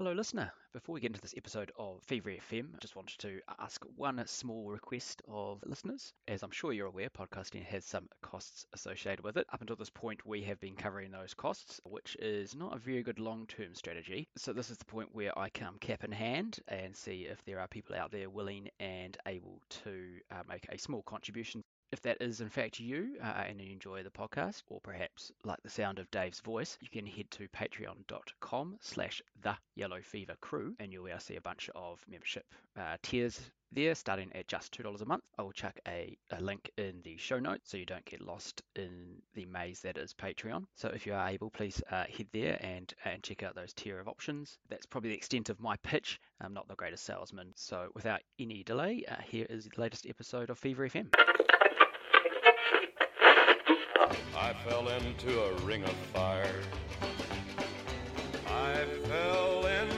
Hello, listener. Before we get into this episode of Fever FM, I just wanted to ask one small request of listeners. As I'm sure you're aware, podcasting has some costs associated with it. Up until this point, we have been covering those costs, which is not a very good long term strategy. So, this is the point where I come cap in hand and see if there are people out there willing and able to uh, make a small contribution if that is in fact you uh, and you enjoy the podcast, or perhaps like the sound of Dave's voice, you can head to patreon.com slash the yellow fever crew and you'll see a bunch of membership uh, tiers there starting at just $2 a month. I will chuck a, a, link in the show notes so you don't get lost in the maze that is Patreon. So if you are able, please uh, head there and, and check out those tier of options. That's probably the extent of my pitch. I'm not the greatest salesman. So without any delay, uh, here is the latest episode of Fever FM. I fell into a ring of fire. I fell in.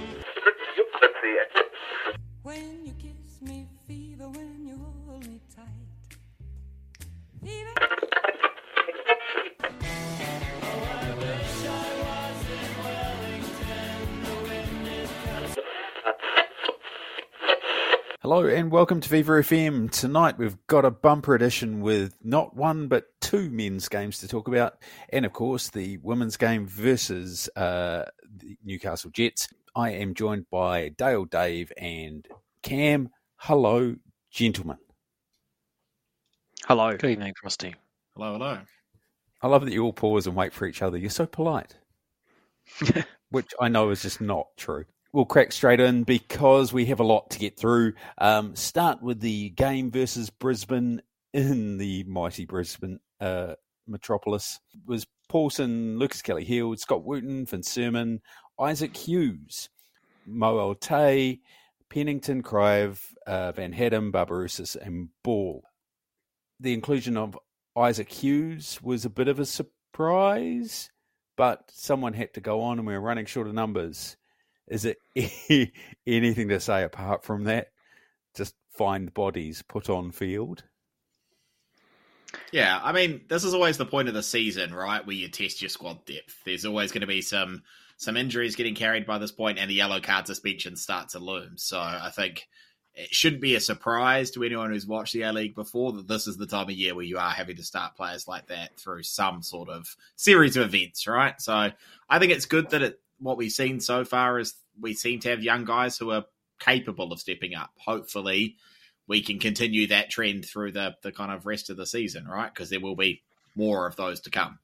When you kiss me, fever, when you hold me tight. Fever. Hello and welcome to Fever FM. Tonight we've got a bumper edition with not one but two men's games to talk about, and of course the women's game versus uh, the Newcastle Jets. I am joined by Dale, Dave, and Cam. Hello, gentlemen. Hello. Good evening, Frostie. Hello, hello. I love that you all pause and wait for each other. You're so polite, which I know is just not true. We'll crack straight in because we have a lot to get through. Um, start with the game versus Brisbane in the mighty Brisbane uh, metropolis. Was Paulsen, Lucas Kelly-Heald, Scott Wootton, Finn Surman, Isaac Hughes, Mo Al-Taay, Pennington, Kraev, uh, Van Hattem, Barbarouses, and Ball. The inclusion of Isaac Hughes was a bit of a surprise, but someone had to go on and we were running short of numbers. Is it anything to say apart from that? Just find bodies, put on field. Yeah, I mean, this is always the point of the season, right? Where you test your squad depth. There's always going to be some some injuries getting carried by this point, and the yellow card suspension starts to loom. So I think it shouldn't be a surprise to anyone who's watched the A League before that this is the time of year where you are having to start players like that through some sort of series of events, right? So I think it's good that it what we've seen so far is we seem to have young guys who are capable of stepping up. Hopefully, we can continue that trend through the the kind of rest of the season, right? Because there will be more of those to come.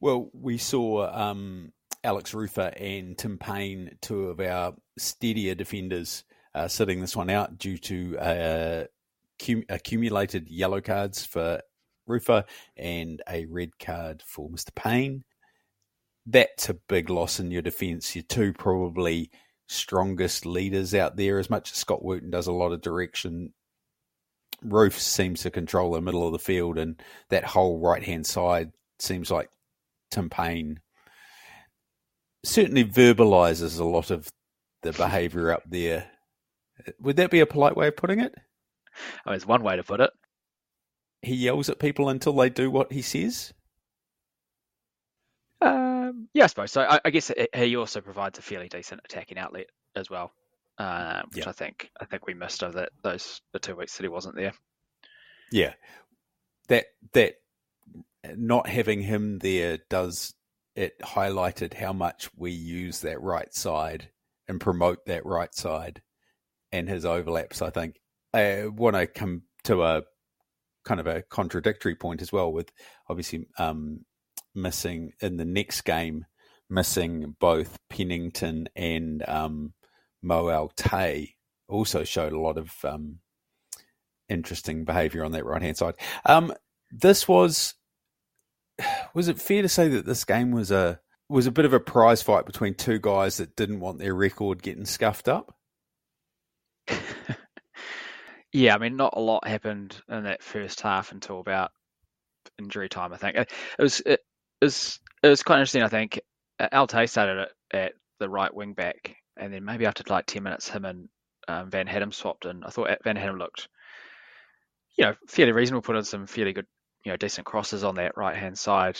Well, we saw um, Alex Rufer and Tim Payne, two of our steadier defenders, uh, sitting this one out due to uh, cum- accumulated yellow cards for Rufer and a red card for Mr. Payne that's a big loss in your defence. You're two probably strongest leaders out there, as much as Scott Wootton does a lot of direction. Roof seems to control the middle of the field, and that whole right hand side seems like Tim Payne certainly verbalizes a lot of the behaviour up there. Would that be a polite way of putting it? Oh, it's one way to put it. He yells at people until they do what he says. Um, yeah, I suppose so. I, I guess he also provides a fairly decent attacking outlet as well, uh, which Yeah. I think I think we missed over that those the two weeks that he wasn't there. Yeah, that that not having him there does it highlighted how much we use that right side and promote that right side and his overlaps. I think I want to come to a kind of a contradictory point as well with obviously um, missing in the next game, missing both Pennington and um, Mo Al-Taay also showed a lot of um, interesting behaviour on that right hand side. Um, this was was it fair to say that this game was a was a bit of a prize fight between two guys that didn't want their record getting scuffed up? Yeah, I mean, not a lot happened in that first half until about injury time. I think it was it was it was quite interesting. I think Al-Taay started at, at the right wing back, and then maybe after like ten minutes, him and um, Van Hattem swapped and I thought Van Hattem looked, you know, fairly reasonable. Put in some fairly good, you know, decent crosses on that right hand side.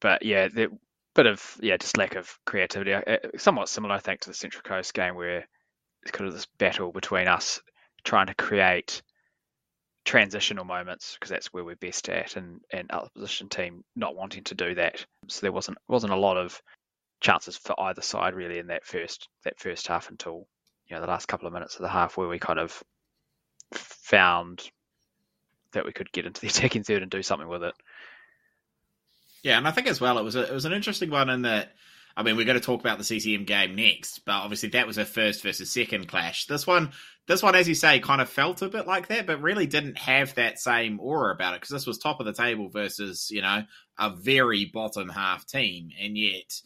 But yeah, there, bit of yeah, just lack of creativity. Somewhat similar, I think, to the Central Coast game where it's kind of this battle between us trying to create transitional moments because that's where we're best at, and and opposition team not wanting to do that. So there wasn't wasn't a lot of chances for either side really in that first that first half until you know the last couple of minutes of the half where we kind of found that we could get into the attacking third and do something with it. Yeah, and I think as well it was a, it was an interesting one in that I mean we're going to talk about the CCM game next, but obviously that was a first versus second clash. This one this one, as you say, kind of felt a bit like that, but really didn't have that same aura about it because this was top of the table versus you know a very bottom half team, and yet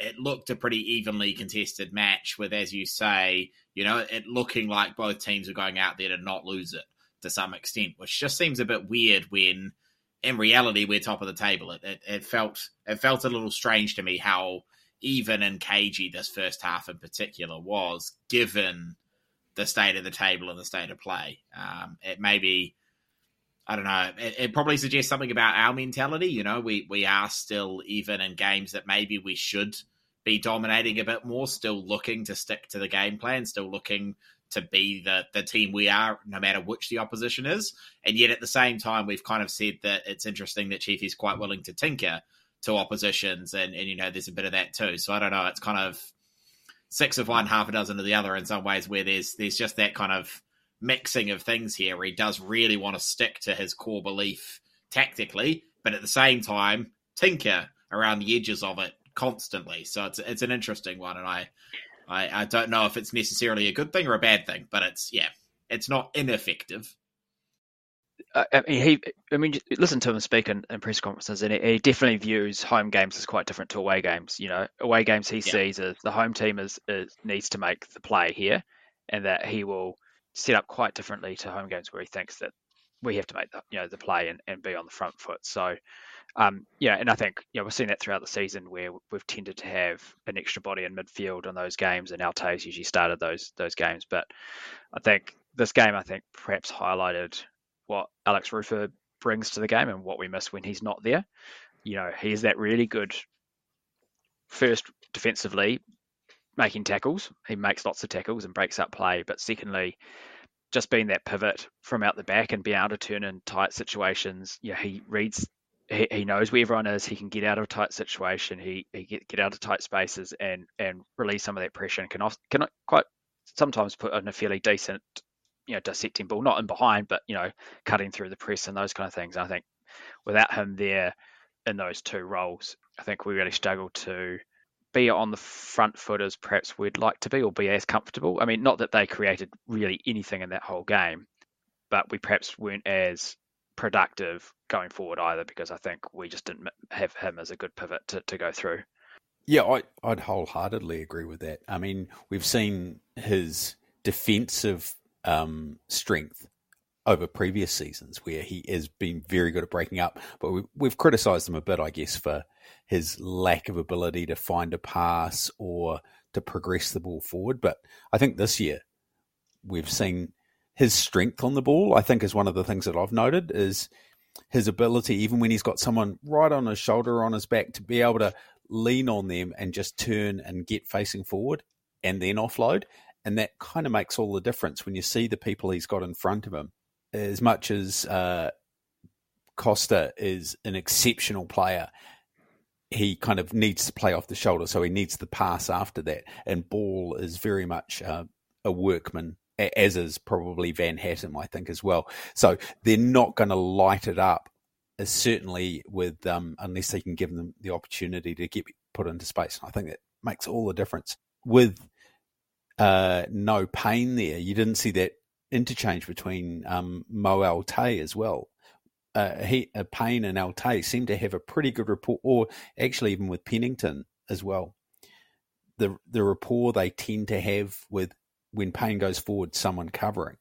it looked a pretty evenly contested match with, as you say, you know, it looking like both teams were going out there to not lose it to some extent, which just seems a bit weird when in reality we're top of the table. It, it, it felt it felt a little strange to me how even and cagey this first half in particular was, given the state of the table and the state of play. Um, it maybe I don't know. It, it, probably suggests something about our mentality. You know, we we are still even in games that maybe we should be dominating a bit more. Still looking to stick to the game plan. Still looking to be the the team we are, no matter which the opposition is. And yet at the same time, we've kind of said that it's interesting that Chief is quite willing to tinker to oppositions, and and you know, there's a bit of that too. So I don't know. It's kind of six of one, half a dozen of the other in some ways, where there's there's just that kind of mixing of things here. Where he does really want to stick to his core belief tactically, but at the same time tinker around the edges of it constantly. So it's it's an interesting one, and I, I I don't know if it's necessarily a good thing or a bad thing, but it's yeah, it's not ineffective. I mean, he. I mean, listen to him speak in, in press conferences, and he, he, definitely views home games as quite different to away games. You know, away games he yeah. sees as the home team is, is needs to make the play here, and that he will set up quite differently to home games where he thinks that we have to make the you know the play and, and be on the front foot. So, um, yeah, and I think you know we've seen that throughout the season where we've tended to have an extra body in midfield on those games, and Al-Taay's usually started those those games. But I think this game, I think perhaps highlighted what Alex Rufer brings to the game and what we miss when he's not there. You know, he is that really good first defensively making tackles. He makes lots of tackles and breaks up play. But secondly, just being that pivot from out the back and being able to turn in tight situations. Yeah, he reads. He, he knows where everyone is. He can get out of a tight situation. He, he get, get out of tight spaces and and release some of that pressure and can can quite sometimes put in a fairly decent you know dissecting ball, not in behind, but you know cutting through the press and those kind of things. I think without him there in those two roles, I think we really struggled to be on the front foot as perhaps we'd like to be, or be as comfortable. I mean, not that they created really anything in that whole game, but we perhaps weren't as productive going forward either because I think we just didn't have him as a good pivot to, to go through. Yeah, I, I'd wholeheartedly agree with that. I mean, we've seen his defensive um, strength over previous seasons where he has been very good at breaking up. But we've, we've criticised him a bit, I guess, for his lack of ability to find a pass or to progress the ball forward. But I think this year we've seen his strength on the ball. I think is one of the things that I've noted is his ability, even when he's got someone right on his shoulder or on his back, to be able to lean on them and just turn and get facing forward and then offload. And that kind of makes all the difference when you see the people he's got in front of him. As much as uh, Kosta is an exceptional player, he kind of needs to play off the shoulder, so he needs the pass after that. And Ball is very much uh, a workman, as is probably Van Hattem, I think, as well. So they're not going to light it up, uh, certainly with um, unless they can give them the opportunity to get put into space. I think that makes all the difference. With uh, no pain there. You didn't see that interchange between um, Mo Al-Taay as well. Uh, he, uh, Payne and Al-Taay seem to have a pretty good rapport, or actually even with Pennington as well. The the rapport they tend to have with when Payne goes forward, someone covering.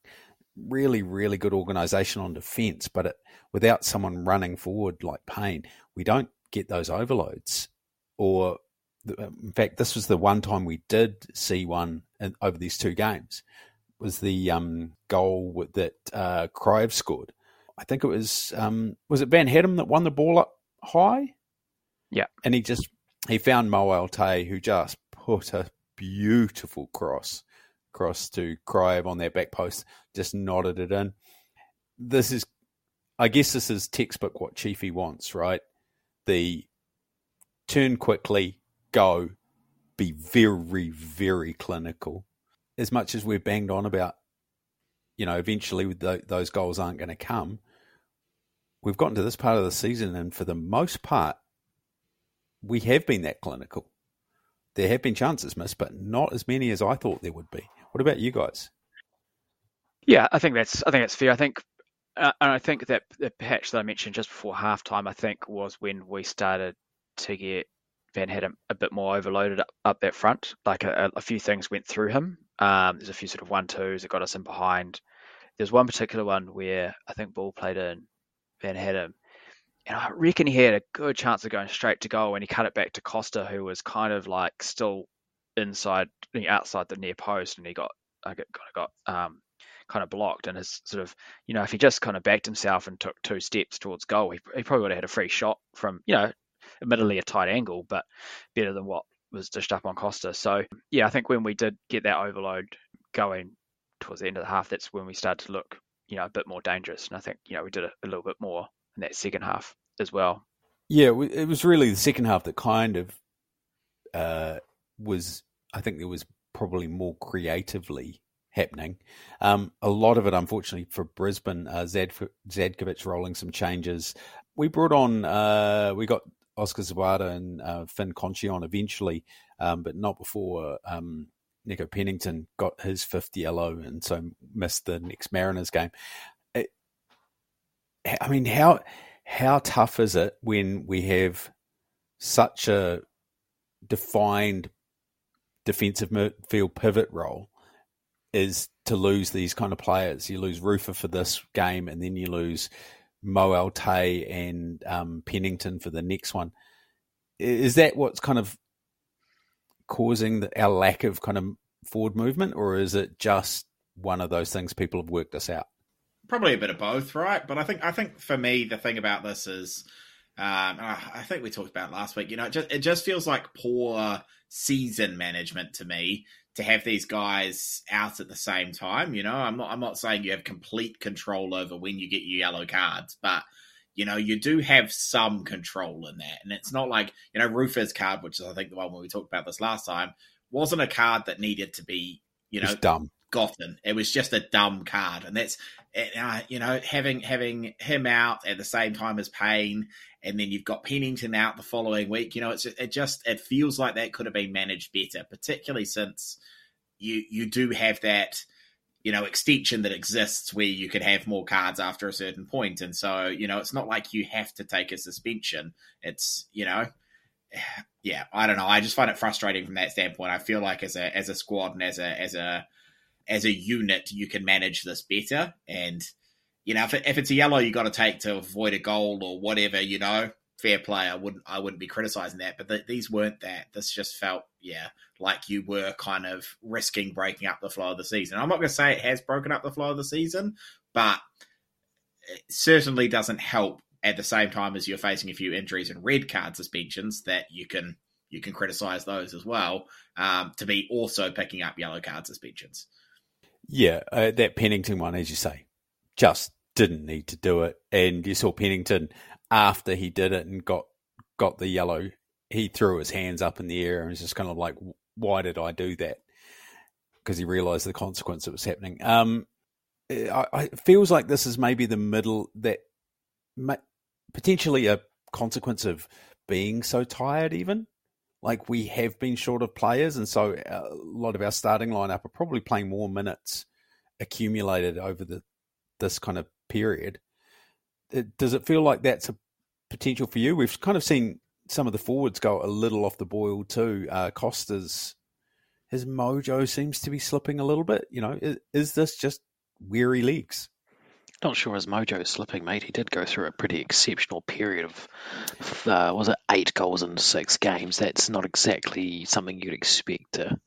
Really, really good organisation on defence, but it, without someone running forward like Payne, we don't get those overloads or in fact, this was the one time we did see one in, over these two games. Was the um, goal that uh, Kraev scored? I think it was um, was it Van Hattem that won the ball up high. Yeah, and he just he found Mo Al-Taay, who just put a beautiful cross cross to Kraev on their back post, just nodded it in. This is, I guess, this is textbook what Chiefy wants, right? The turn quickly, go, be very, very clinical. As much as we're banged on about, you know, eventually those goals aren't going to come, we've gotten to this part of the season, and for the most part, we have been that clinical. There have been chances missed, but not as many as I thought there would be. What about you guys? Yeah, I think that's I think that's fair. I think uh, and I think that the patch that I mentioned just before halftime, I think was when we started to get Van had a bit more overloaded up, up that front. Like a, a, few things went through him. Um, there's a few sort of one twos that got us in behind. There's one particular one where I think ball played in Van Hattem, and I reckon he had a good chance of going straight to goal, and he cut it back to Kosta, who was kind of like still inside, outside the near post, and he got I got got um, kind of blocked, and his sort of you know if he just kind of backed himself and took two steps towards goal, he, he probably would have had a free shot from you know, admittedly a tight angle, but better than what was dished up on Kosta. So yeah, I think when we did get that overload going towards the end of the half, that's when we started to look you know a bit more dangerous, and I think you know we did a, a little bit more in that second half as well. Yeah, it was really the second half that kind of uh, was I think there was probably more creatively happening. Um, a lot of it, unfortunately, for Brisbane, uh, Zad, Zadkovich rolling some changes. We brought on, uh, we got Oscar Zawada and uh, Finn Conchie on eventually, um, but not before um, Nico Pennington got his fifth yellow and so missed the next Mariners game. It, I mean, how how tough is it when we have such a defined defensive midfield pivot role is to lose these kind of players. You lose Rufer for this game, and then you lose Mo Tay and um, Pennington for the next one. Is that what's kind of causing the, our lack of kind of forward movement, or is it just one of those things people have worked us out? Probably a bit of both, right? But I think I think for me the thing about this is, um, I think we talked about last week. You know, it just, it just feels like poor season management to me to have these guys out at the same time. You know, I'm not I'm not saying you have complete control over when you get your yellow cards, but you know, you do have some control in that. And it's not like, you know, Rufer's card, which is I think the one where we talked about this last time, wasn't a card that needed to be, you know, dumb. Gotten. It was just a dumb card, and that's uh, you know having having him out at the same time as Payne, and then you've got Pennington out the following week. You know, it's it just it feels like that could have been managed better, particularly since you you do have that you know extension that exists where you can have more cards after a certain point, and so you know it's not like you have to take a suspension. It's you know yeah, I don't know. I just find it frustrating from that standpoint. I feel like as a as a squad and as a as a as a unit, you can manage this better. And you know, if, it, if it's a yellow you got to take to avoid a goal or whatever, you know, fair play. I wouldn't I wouldn't be criticizing that. But the, these weren't that. This just felt yeah like you were kind of risking breaking up the flow of the season. I'm not going to say it has broken up the flow of the season, but it certainly doesn't help at the same time as you're facing a few injuries and red card suspensions that you can you can criticize those as well um, to be also picking up yellow card suspensions. Yeah, uh, that Pennington one, as you say, just didn't need to do it. And you saw Pennington after he did it and got got the yellow, he threw his hands up in the air and was just kind of like, "Why did I do that?" Because he realised the consequence that was happening. Um, I, I, feels like this is maybe the middle that potentially a consequence of being so tired, even. Like we have been short of players, and so a lot of our starting lineup are probably playing more minutes accumulated over the this kind of period. It, does it feel like that's a potential for you? We've kind of seen some of the forwards go a little off the boil too. Uh, Kosta's his mojo seems to be slipping a little bit. You know, is, is this just weary legs? Not sure his mojo is slipping, mate. He did go through a pretty exceptional period of, uh, was it eight goals in six games? That's not exactly something you'd expect a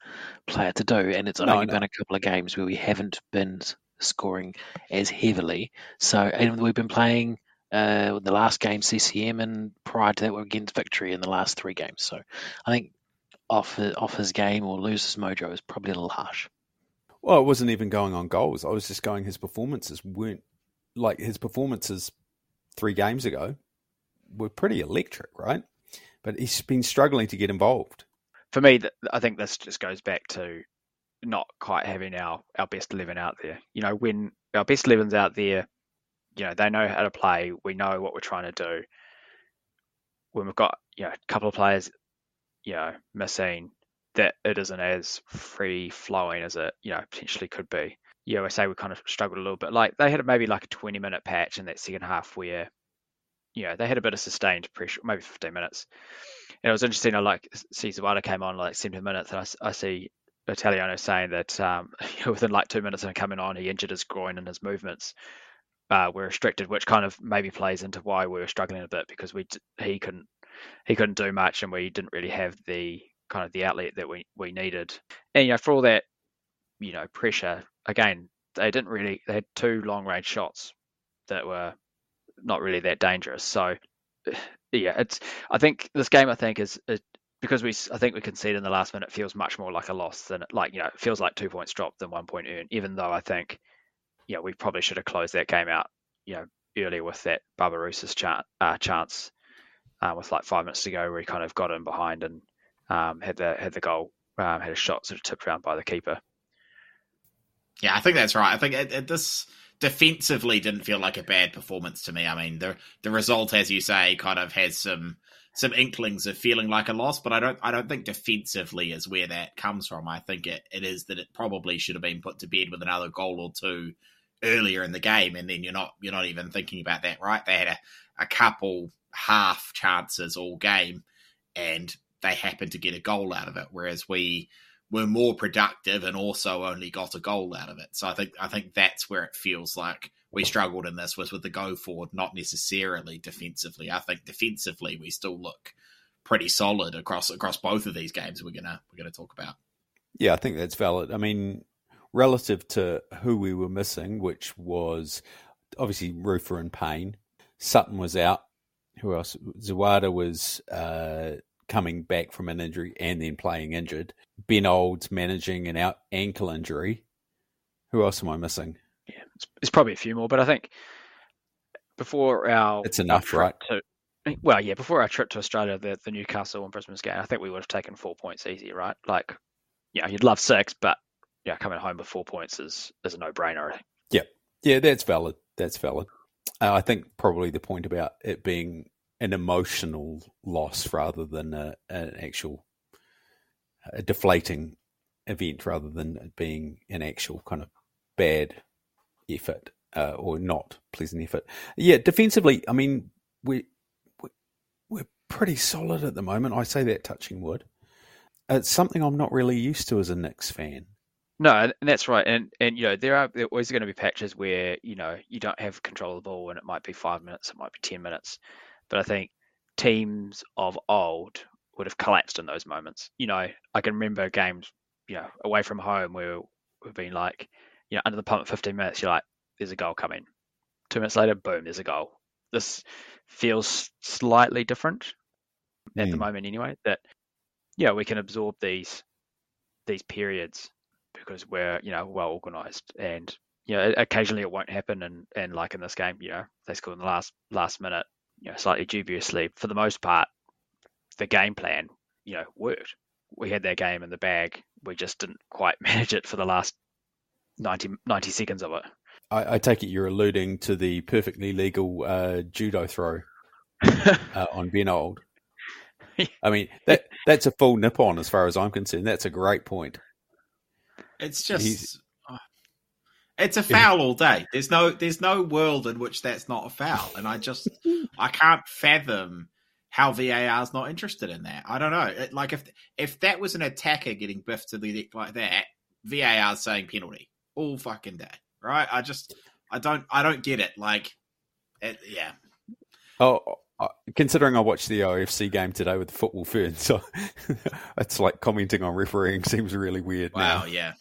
player to do. And it's only no. been a couple of games where we haven't been scoring as heavily. So, and we've been playing uh, the last game CCM, and prior to that we're against Victory in the last three games. So I think off off his game or lose his mojo is probably a little harsh. Well, it wasn't even going on goals. I was just going his performances weren't like his performances three games ago were pretty electric, right? But he's been struggling to get involved. For me, I think this just goes back to not quite having our, our best 11 out there. You know, when our best 11's out there, you know, they know how to play. We know what we're trying to do. When we've got, you know, a couple of players, you know, missing, that it isn't as free flowing as it, you know, potentially could be. I we kind of struggled a little bit. Like they had maybe like a 20 minute patch in that second half where, you know, they had a bit of sustained pressure, maybe 15 minutes. And it was interesting. I like see Zawada came on like 70 minutes, and I, I see Italiano saying that um, within like two minutes of coming on, he injured his groin and his movements uh, were restricted, which kind of maybe plays into why we were struggling a bit because we he couldn't he couldn't do much and we didn't really have the kind of the outlet that we we needed. And you know, for all that you know pressure, again, they didn't really they had two long range shots that were not really that dangerous. So yeah, it's I think this game I think is, is because we I think we conceded in the last minute feels much more like a loss than like you know it feels like two points dropped than one point earned. Even though I think know we probably should have closed that game out you know earlier with that Barbarouses chance, uh, chance uh, with like five minutes to go where he kind of got in behind and um, had the had the goal um, had a shot sort of tipped around by the keeper. Yeah, I think that's right. I think it, it, this defensively didn't feel like a bad performance to me. I mean, the the result, as you say, kind of has some some inklings of feeling like a loss, but I don't I don't think defensively is where that comes from. I think it, it is that it probably should have been put to bed with another goal or two earlier in the game, and then you're not you're not even thinking about that, right? They had a, a couple half chances all game, and they happened to get a goal out of it, whereas we were more productive and also only got a goal out of it. So I think I think that's where it feels like we struggled in this was with the go forward, not necessarily defensively. I think defensively we still look pretty solid across across both of these games we're gonna we're gonna talk about. Yeah, I think that's valid. I mean, relative to who we were missing, which was obviously Rufer and Payne, Sutton was out. Who else? Zawada was uh, coming back from an injury and then playing injured. Ben Olds managing an out ankle injury. Who else am I missing? yeah, it's, it's, probably a few more, but I think before our it's enough, right? To, well, yeah, before our trip to Australia, the, the Newcastle and Brisbane game, I think we would have taken four points easy, right? Like, yeah, you'd love six, but yeah, coming home with four points is is a no brainer. Yeah, yeah, that's valid. That's valid. Uh, I think probably the point about it being an emotional loss rather than a, an actual a deflating event, rather than being an actual kind of bad effort uh, or not pleasant effort. Yeah, defensively, I mean, we, we we're pretty solid at the moment. I say that touching wood. It's something I'm not really used to as a Nix fan. No, and that's right. And and you know there are there always going to be patches where you know you don't have control of the ball, and it might be five minutes, it might be ten minutes. But I think teams of old would have collapsed in those moments. You know, I can remember games, you know, away from home where we've been like, you know, under the pump at 15 minutes, you're like, there's a goal coming. Two minutes later, boom, there's a goal. This feels slightly different at mm. the moment, anyway. That yeah, we can absorb these these periods because we're you know well organized, and you know occasionally it won't happen, and and like in this game, you know they scored in the last last minute, you know slightly dubiously. For the most part, the game plan you know worked. We had their game in the bag. We just didn't quite manage it for the last 90, 90 seconds of it. I, I, take it you're alluding to the perfectly legal uh, judo throw uh, on Ben Old. I mean, that that's a full nip on as far as I'm concerned. That's a great point. It's just He's, it's a foul all day. There's no there's no world in which that's not a foul, and I just I can't fathom how VAR is not interested in that. I don't know. It, like if if that was an attacker getting biffed to the neck like that, VAR saying penalty all fucking day, right? I just, I don't, I don't get it. Like, it, yeah. Oh, uh, considering I watched the OFC game today with the football fern, so it's like commenting on refereeing seems really weird. Wow, now. yeah,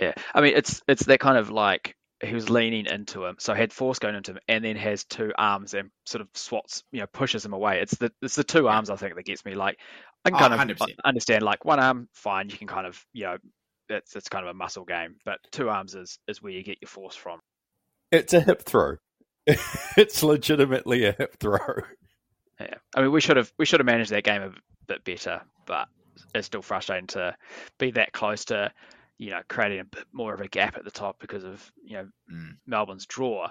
yeah. I mean, it's it's that kind of like he was leaning into him, so had force going into him, and then has two arms and sort of swats, you know, pushes him away. It's the it's the two arms I think that gets me. Like I can Oh, kind of 100%. understand like one arm, fine, you can kind of you know, it's it's kind of a muscle game, but two arms is is where you get your force from. It's a hip throw. it's legitimately a hip throw. Yeah, I mean we should have we should have managed that game a bit better, but it's still frustrating to be that close to you know creating a bit more of a gap at the top because of you know Mm. Melbourne's draw.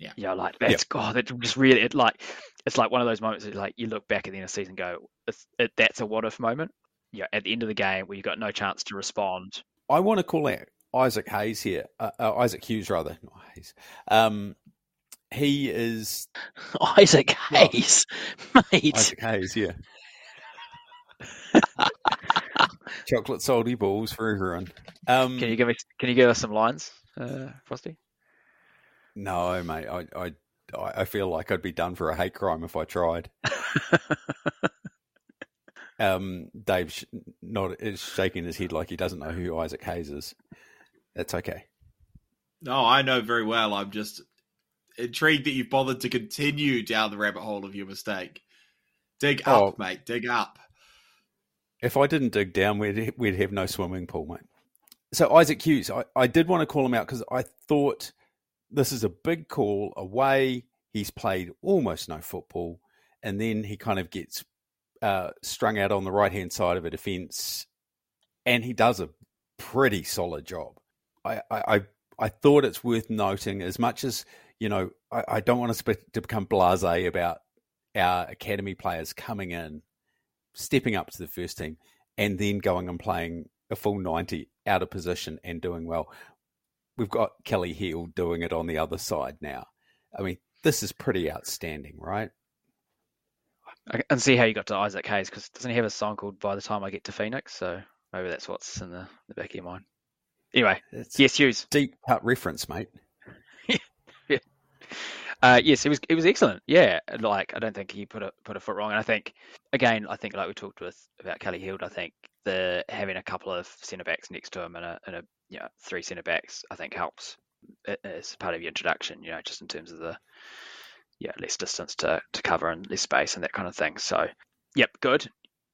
Yeah. you know, like that's God, that just really it like it's like one of those moments that like you look back at the end of the season and go, it's, it, that's a what if moment. Yeah, at the end of the game where you've got no chance to respond. I want to call out Isaac Hayes here, uh, uh, Isaac Hughes rather, not Hayes. Um, he is Isaac Well, Hayes, mate. Isaac Hayes, yeah. Chocolate salty balls for everyone. Um, Can you give us can you give us some lines, uh, Frostie? No, mate. I, I, I I feel like I'd be done for a hate crime if I tried. Um, Dave not is shaking his head like he doesn't know who Isaac Hayes is. That's okay. No, I know very well. I'm just intrigued that you've bothered to continue down the rabbit hole of your mistake. Dig Oh. up, mate. Dig up. If I didn't dig down, we'd we'd have no swimming pool, mate. So Isaac Hughes, I, I did want to call him out because I thought this is a big call away. He's played almost no football, and then he kind of gets uh, strung out on the right hand side of a defence, and he does a pretty solid job. I, I, I, I thought it's worth noting as much as you know. I, I don't want us to to become blasé about our academy players coming in, stepping up to the first team, and then going and playing a full ninety out of position and doing well. We've got Kelly-Heald doing it on the other side now. I mean, this is pretty outstanding, right? I can see how you got to Isaac Hayes because doesn't he have a song called "By the Time I Get to Phoenix"? So maybe that's what's in the, the back of your mind. Anyway, It's yes, Hughes. deep cut reference, mate. Uh, yes, it was he was excellent. Yeah, like I don't think he put a put a foot wrong. And I think again, I think like we talked with about Kelly-Heald, I think the having a couple of centre backs next to him and a and a you know, three centre backs, I think helps as part of your introduction. You know, just in terms of the yeah less distance to to cover and less space and that kind of thing. So, yep, good,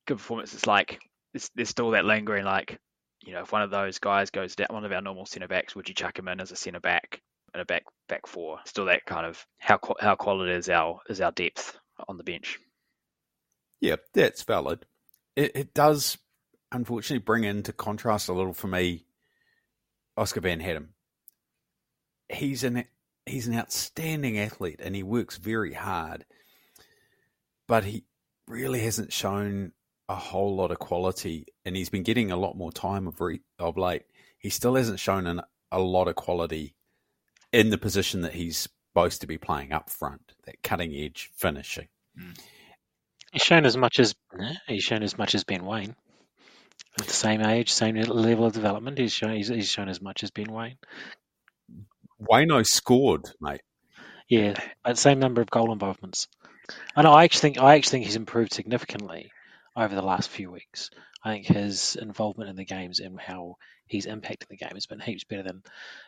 good performance. It's like there's, there's still that lingering like you know if one of those guys goes down, one of our normal centre backs, would you chuck him in as a centre back? And a back back four. Still that kind of how how quality is our is our depth on the bench. Yeah, that's valid. It, it does, unfortunately, bring into contrast a little for me. Oscar Van Hattem. He's an he's an outstanding athlete and he works very hard, but he really hasn't shown a whole lot of quality. And he's been getting a lot more time of re, of late. He still hasn't shown an, a lot of quality in the position that he's supposed to be playing up front, that cutting edge finishing. He's shown as much as eh, he's shown as much as Ben Waine. At the same age, same level of development, he's shown he's, he's shown as much as Ben Waine. Wayno scored, mate. Yeah, but same number of goal involvements. And. I actually think I actually think he's improved significantly over the last few weeks. I think his involvement in the games and how he's impacted the game has been heaps better than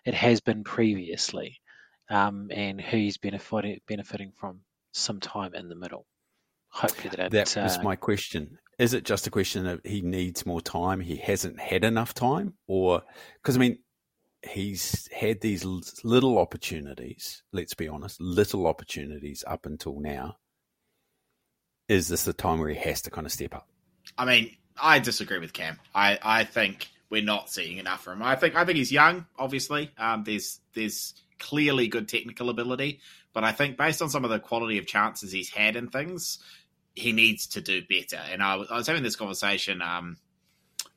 it has been previously, um, and he's benefiting benefiting from some time in the middle. Hopefully that, That was uh, my question. Is it just a question of he needs more time? He hasn't had enough time, or because I mean, he's had these little opportunities. Let's be honest, little opportunities up until now. Is this the time where he has to kind of step up? I mean, I disagree with Cam. I, I think we're not seeing enough from him. I think I think he's young. Obviously, um, there's there's clearly good technical ability, but I think based on some of the quality of chances he's had and things, he needs to do better. And I, was- I was having this conversation um,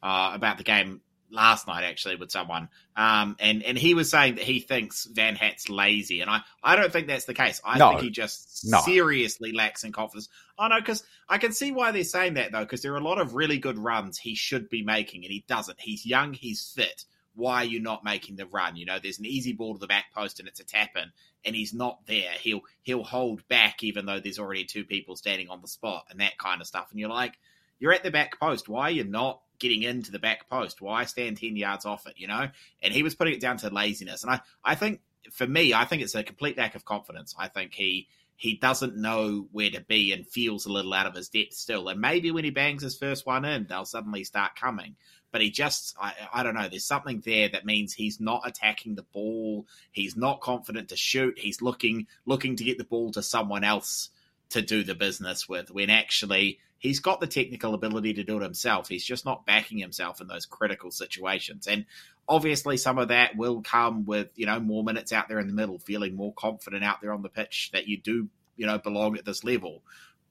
uh, about the game last night actually with someone, um, and and he was saying that he thinks Van Hat's lazy, and I I don't think that's the case. I No. think he just No. seriously lacks in confidence. Oh no, because I can see why they're saying that though, because there are a lot of really good runs he should be making, and he doesn't. He's young, he's fit. Why are you not making the run? You know, there's an easy ball to the back post and it's a tap in, and he's not there. He'll he'll hold back even though there's already two people standing on the spot and that kind of stuff. And you're like, you're at the back post. Why are you not getting into the back post? Why stand 10 yards off it, you know? And he was putting it down to laziness. And I, I think, for me, I think it's a complete lack of confidence. I think he he doesn't know where to be and feels a little out of his depth still. And maybe when he bangs his first one in, they'll suddenly start coming. But he just, I, I don't know, there's something there that means he's not attacking the ball. He's not confident to shoot. He's looking looking to get the ball to someone else to do the business with when actually he's got the technical ability to do it himself. He's just not backing himself in those critical situations. And obviously some of that will come with, you know, more minutes out there in the middle, feeling more confident out there on the pitch that you do, you know, belong at this level.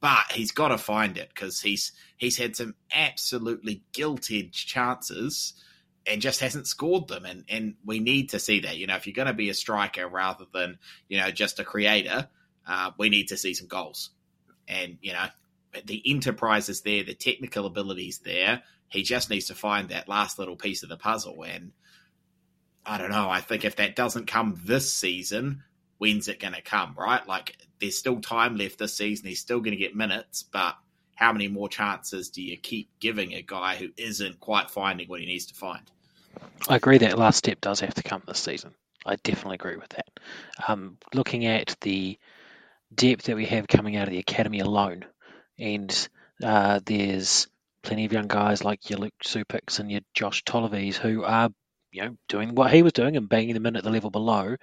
But he's got to find it because he's he's had some absolutely guilty chances and just hasn't scored them. And and we need to see that. You know, if you're going to be a striker rather than you know just a creator, uh, we need to see some goals. And you know, the enterprise is there, the technical ability is there. He just needs to find that last little piece of the puzzle. And I don't know. I think if that doesn't come this season, when's it going to come? Right? Like there's still time left this season. He's still going to get minutes, but how many more chances do you keep giving a guy who isn't quite finding what he needs to find? I agree that last step does have to come this season. I definitely agree with that. Um, looking at the depth that we have coming out of the academy alone, and uh, there's plenty of young guys like your Luke Supyks and your Josh Tollives who are you know doing what he was doing and banging them in at the level below,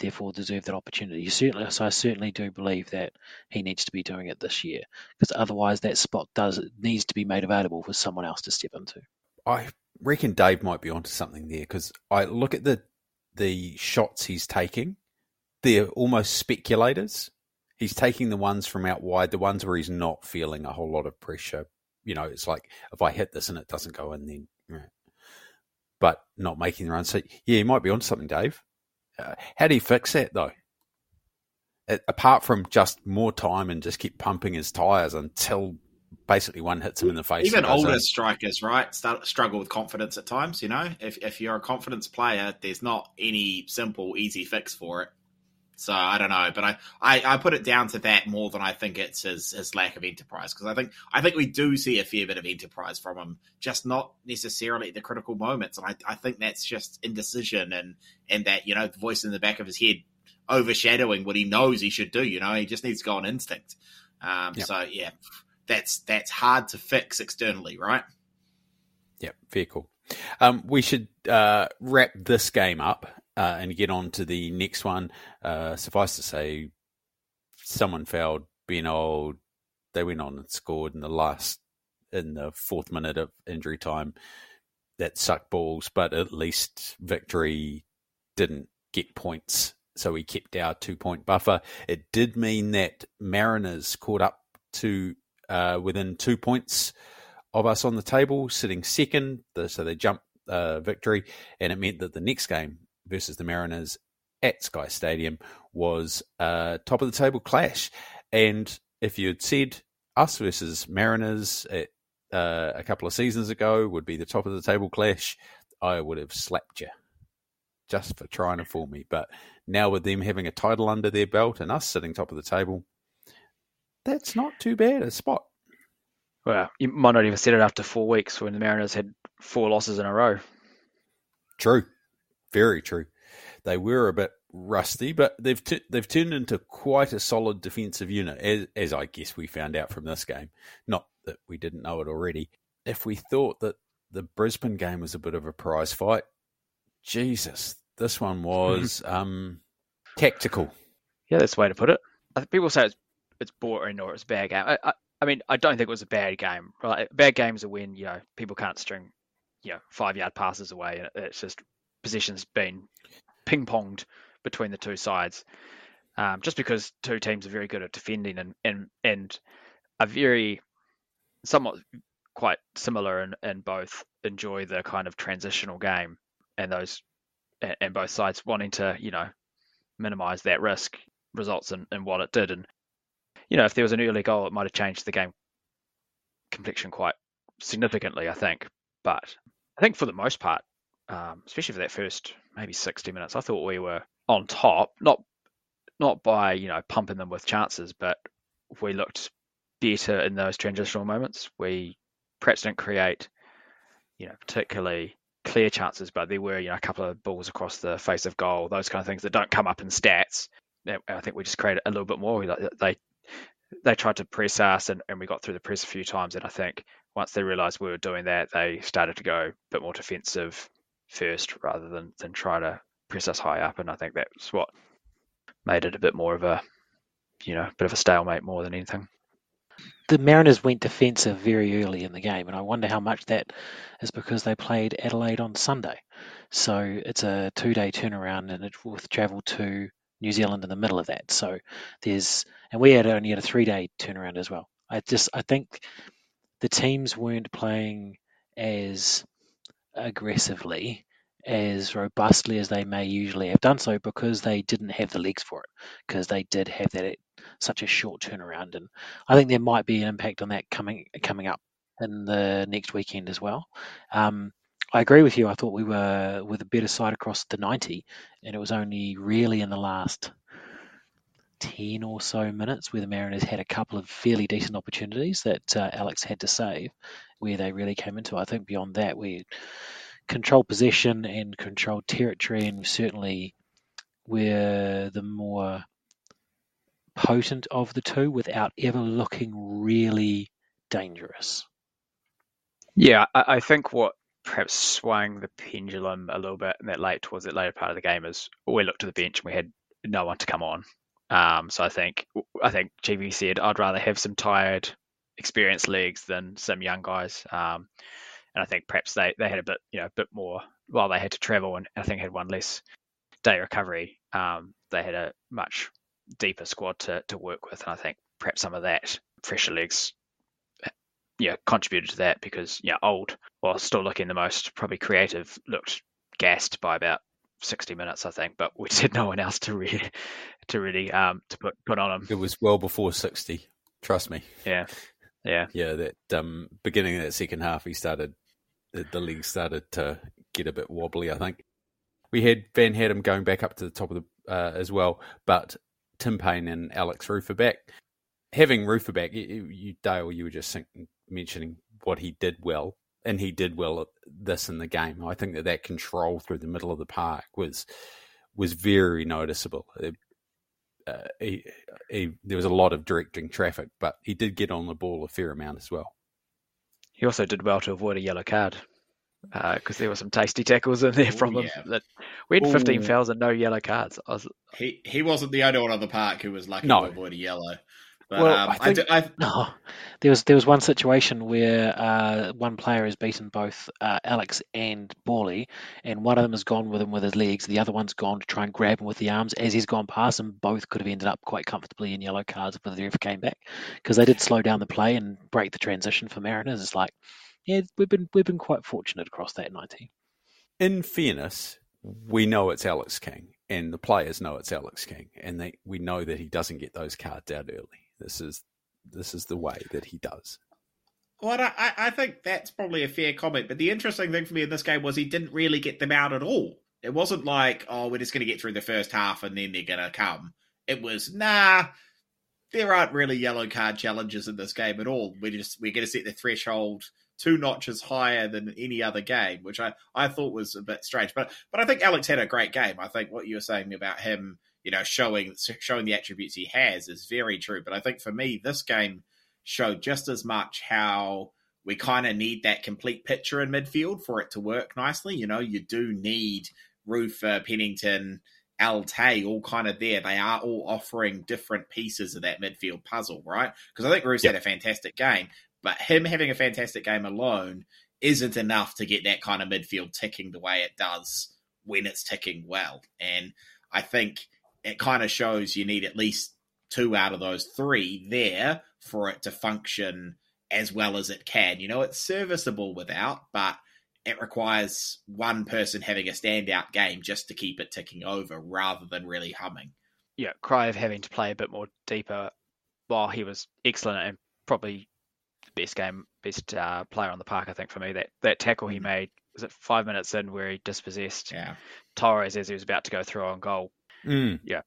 therefore deserve that opportunity. Certainly, so I certainly do believe that he needs to be doing it this year because otherwise that spot does needs to be made available for someone else to step into. I reckon Dave might be onto something there because I look at the the shots he's taking; they're almost speculators. He's taking the ones from out wide, the ones where he's not feeling a whole lot of pressure. You know, it's like if I hit this and it doesn't go in, then right. but not making the run. So yeah, he might be onto something, Dave. Uh, how do you fix that though? apart from just more time and just keep pumping his tires until basically one hits him in the face. Even older in. strikers, right, start, struggle with confidence at times. You know, if if you're a confidence player, there's not any simple, easy fix for it. So I don't know, but I, I, I, put it down to that more than I think it's his, his lack of enterprise because I think I think we do see a fair bit of enterprise from him, just not necessarily at the critical moments. And I, I think that's just indecision and and that you know the voice in the back of his head overshadowing what he knows he should do. You know, he just needs to go on instinct. Um, yep. So yeah, that's that's hard to fix externally, right? Yep, very cool. Um, we should uh, wrap this game up uh, and get on to the next one. Uh, suffice to say, someone fouled Ben Old. They went on and scored in the last, in the fourth minute of injury time. That sucked balls, but at least victory didn't get points. So we kept our two point buffer. It did mean that Mariners caught up to uh, within two points of us on the table, sitting second. So they jumped uh, victory, and it meant that the next game versus the Mariners at Sky Stadium was a top of the table clash. And if you had said us versus Mariners at, uh, a couple of seasons ago would be the top of the table clash, I would have slapped you just for trying to fool me. But now with them having a title under their belt and us sitting top of the table, that's not too bad a spot. Well, you might not even said it after four weeks when the Mariners had four losses in a row. True. Very true. They were a bit rusty, but they've t- they've turned into quite a solid defensive unit, as, as I guess we found out from this game. Not that we didn't know it already. If we thought that the Brisbane game was a bit of a prize fight, Jesus, this one was um, tactical. Yeah, that's the way to put it. People say it's it's boring or it's a bad game. I, I, I mean, I don't think it was a bad game. Right? Bad games are when you know people can't string, you know, five yard passes away, and it's just positions been ping ponged between the two sides. Um, just because two teams are very good at defending and and and are very somewhat quite similar and, and both enjoy the kind of transitional game and those and both sides wanting to you know minimize that risk results in, in what it did and you know if there was an early goal it might have changed the game complexion quite significantly i think but i think for the most part um, especially for that first maybe 60 minutes. I thought we were on top, not not by you know pumping them with chances, but we looked better in those transitional moments. We perhaps didn't create you know, particularly clear chances, but there were, you know, a couple of balls across the face of goal, those kind of things that don't come up in stats. I think we just created a little bit more. They they tried to press us, and, and we got through the press a few times. And I think once they realised we were doing that, they started to go a bit more defensive first rather than than try to press us high up. And I think that's what made it a bit more of a, you know, bit of a stalemate more than anything the Mariners went defensive very early in the game, and I wonder how much that is because they played Adelaide on Sunday. So it's a two day turnaround, and it's with travel to New Zealand in the middle of that. So there's, and we had only had a three day turnaround as well. I just, I think the teams weren't playing as aggressively as robustly as they may usually have done so because they didn't have the legs for it because they did have that such a short turnaround and I think there might be an impact on that coming coming up in the next weekend as well. Um, I agree with you. I thought we were with a better side across the 90 and it was only really in the last 10 or so minutes where the Mariners had a couple of fairly decent opportunities that uh, Alex had to save where they really came into. I think beyond that we controlled possession and controlled territory, and certainly we're the more potent of the two without ever looking really dangerous. Yeah, I, I think what perhaps swung the pendulum a little bit in that late towards that later part of the game is we looked at the bench and we had no one to come on. Um, so I think I think GB said I'd rather have some tired, experienced legs than some young guys. Um, and I think perhaps they, they had a bit you know a bit more while they had to travel and I think had one less day recovery. Um, they had a much deeper squad to, to work with, and I think perhaps some of that fresher legs yeah contributed to that because yeah old while still looking the most probably creative looked gassed by about 60 minutes I think but we just had no one else to really to really um to put put on them it was well before 60 trust me yeah yeah, yeah. That um, beginning of that second half, he started the, the league started to get a bit wobbly. I think we had Van Hattem going back up to the top of the uh, as well, but Tim Payne and Alex Rufer back. Having Rufer back, you, you, Dale, you were just mentioning what he did well, and he did well at this in the game. I think that that control through the middle of the park was was very noticeable. It, uh, he, he, there was a lot of directing traffic, but he did get on the ball a fair amount as well. He also did well to avoid a yellow card because uh, there were some tasty tackles in there Ooh, from him. Yeah. That we had 15 fouls and no yellow cards. Was... He he wasn't the only one on the park who was lucky no. to avoid a yellow. But, well, um, I, think, I, I, no, there was there was one situation where uh, one player has beaten both uh, Alex and Borley, and one of them has gone with him with his legs. The other one's gone to try and grab him with the arms. As he's gone past them, both could have ended up quite comfortably in yellow cards if the ref came back because they did slow down the play and break the transition for Mariners. It's like, yeah, we've been we've been quite fortunate across that ninety. In fairness, we know it's Alex King, and the players know it's Alex King, and they we know that he doesn't get those cards out early this is this is the way that he does. Well, I, I think that's probably a fair comment. But the interesting thing for me in this game was he didn't really get them out at all. It wasn't like, oh, we're just going to get through the first half and then they're going to come. It was, nah, there aren't really yellow card challenges in this game at all. We're just we're going to set the threshold two notches higher than any other game, which I, I thought was a bit strange. But but I think Alex had a great game. I think what you were saying about him you know, showing showing the attributes he has is very true. But I think for me, this game showed just as much how we kind of need that complete picture in midfield for it to work nicely. You know, you do need Rufer, Pennington, Tay all kind of there. They are all offering different pieces of that midfield puzzle, right? Because I think Roos yep. had a fantastic game, but him having a fantastic game alone isn't enough to get that kind of midfield ticking the way it does when it's ticking well. And I think it kind of shows you need at least two out of those three there for it to function as well as it can. You know, it's serviceable without, but it requires one person having a standout game just to keep it ticking over rather than really humming. Yeah, Kraev having to play a bit more deeper while he was excellent and probably the best game, best uh, player on the park, I think, for me. That that tackle he mm. made, was it five minutes in where he dispossessed yeah. Torres as he was about to go through on goal Mm. Yeah,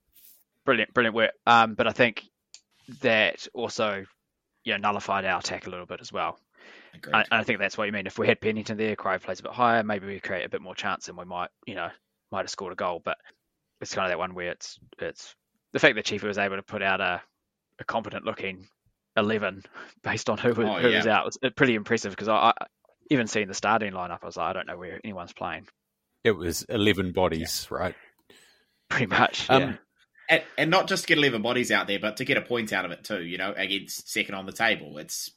brilliant, brilliant work. Um, but I think that also, you know, nullified our attack a little bit as well. Agreed. I, I think that's what you mean. If we had Pennington there, Cry plays a bit higher, maybe we create a bit more chance and we might, you know, might have scored a goal. But it's kind of that one where it's it's the fact that Chiefy was able to put out a, a competent looking eleven based on who, was Oh, who yeah. was out was pretty impressive because I, I even seeing the starting lineup, I was like, I don't know where anyone's playing. It was eleven bodies, right? Pretty much. Um, yeah. and, and not just to get 11 bodies out there, but to get a point out of it too, you know, against second on the table. It's,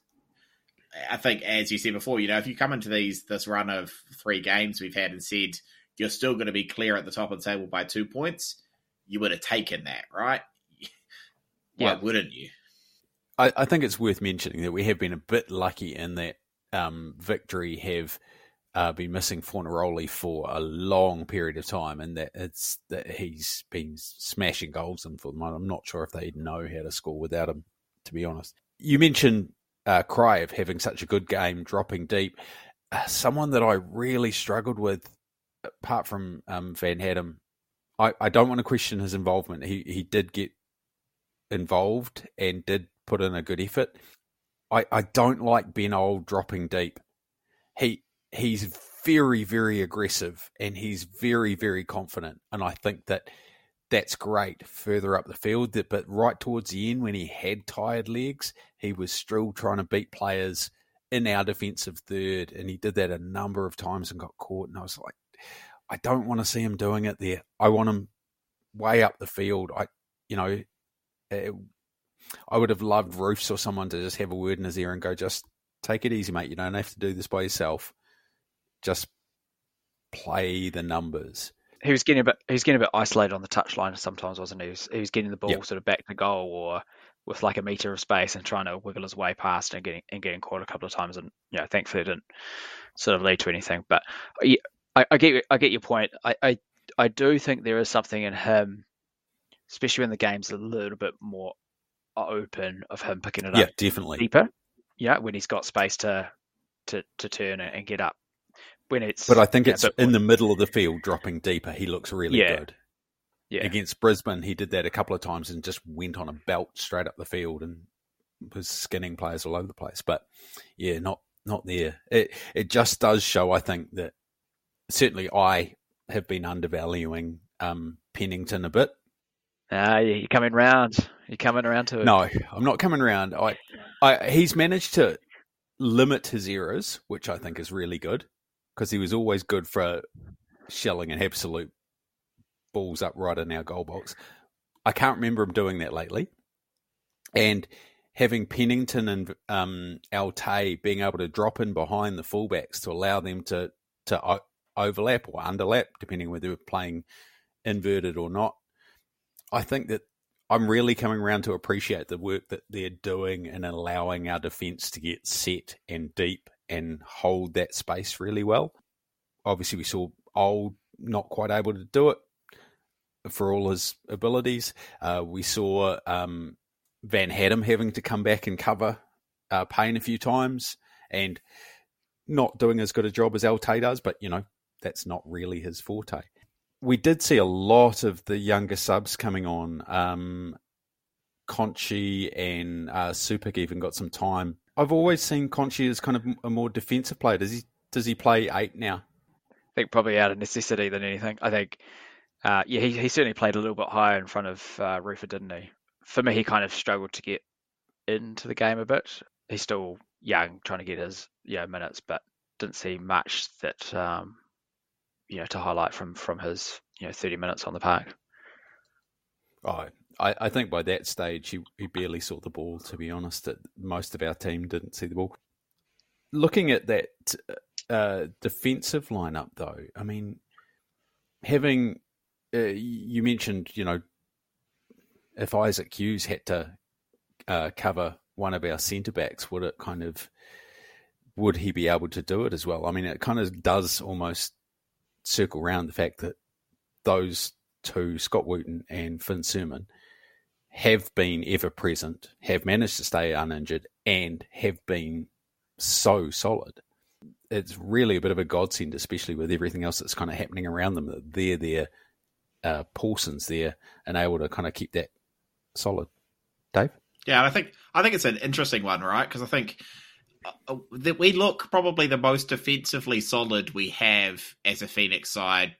I think, as you said before, you know, if you come into these this run of three games we've had and said you're still going to be clear at the top of the table by two points, you would have taken that, right? Why Yeah. wouldn't you? I, I think it's worth mentioning that we have been a bit lucky in that um, Victory have uh, been missing Fornaroli for a long period of time, and that it's that he's been smashing goals in for them. I'm not sure if they know how to score without him, to be honest. You mentioned uh, Kraev having such a good game, dropping deep. Uh, someone that I really struggled with, apart from um, Van Hattem, I, I don't want to question his involvement. He he did get involved and did put in a good effort. I, I don't like Ben Old dropping deep. He he's very very aggressive and he's very very confident, and I think that that's great further up the field. But right towards the end when he had tired legs, he was still trying to beat players in our defensive third, and he did that a number of times and got caught. And I was like, I don't want to see him doing it there. I want him way up the field. I you know. It, I would have loved Roofs or someone to just have a word in his ear and go, just take it easy, mate. You don't have to do this by yourself. Just play the numbers. he was getting a bit he was getting a bit isolated on the touchline sometimes, wasn't he? He was, he was getting the ball Yep. sort of back to goal or with like a meter of space and trying to wiggle his way past and getting and getting caught a couple of times and you know, thankfully it didn't sort of lead to anything. But I, I get I get your point. I, I I do think there is something in him, especially when the game's a little bit more open of him picking it Yeah, up definitely. deeper. Yeah, when he's got space to to to turn and get up. When it's But I think it's in the middle of the field, dropping deeper. He looks really Yeah. good. yeah. Against Brisbane, he did that a couple of times and just went on a belt straight up the field and was skinning players all over the place. But yeah, not not there. It it just does show, I think, that certainly I have been undervaluing um, Pennington a bit. Ah, you're coming round. You're coming around to it. No, I'm not coming around. I, I, he's managed to limit his errors, which I think is really good because he was always good for shelling an absolute balls up right in our goal box. I can't remember him doing that lately. And having Pennington and um, Al-Taay being able to drop in behind the fullbacks to allow them to to overlap or underlap, depending whether they're playing inverted or not. I think that I'm really coming around to appreciate the work that they're doing and allowing our defence to get set and deep and hold that space really well. Obviously, we saw Old not quite able to do it for all his abilities. Uh, we saw um, Van Hattem having to come back and cover uh, Payne a few times and not doing as good a job as Al-Taay does, but you know, that's not really his forte we did see a lot of the younger subs coming on. Um, Conchie and uh, Supyk even got some time. I've always seen Conchie as kind of a more defensive player. Does he does he play eight now? I think probably out of necessity than anything. I think, uh, yeah, he, he certainly played a little bit higher in front of uh, Rufer, didn't he? For me, he kind of struggled to get into the game a bit. He's still young, trying to get his yeah minutes, but didn't see much that um, you know to highlight from from his you know 30 minutes on the park. Oh, I, I think by that stage he, he barely saw the ball. To be honest, most of our team didn't see the ball. Looking at that uh, defensive lineup, though, I mean, having uh, you mentioned, you know, if Isaac Hughes had to uh, cover one of our centre backs, would it kind of would he be able to do it as well? I mean, it kind of does almost circle around the fact that those two, Scott Wootton and Finn Surman, have been ever present, have managed to stay uninjured, and have been so solid. It's really a bit of a godsend, especially with everything else that's kind of happening around them. That they're there, uh, Paulsen's there, and able to kind of keep that solid. Dave, Yeah, I think I think it's an interesting one, right? Because I think uh, that we look probably the most defensively solid we have as a Phoenix side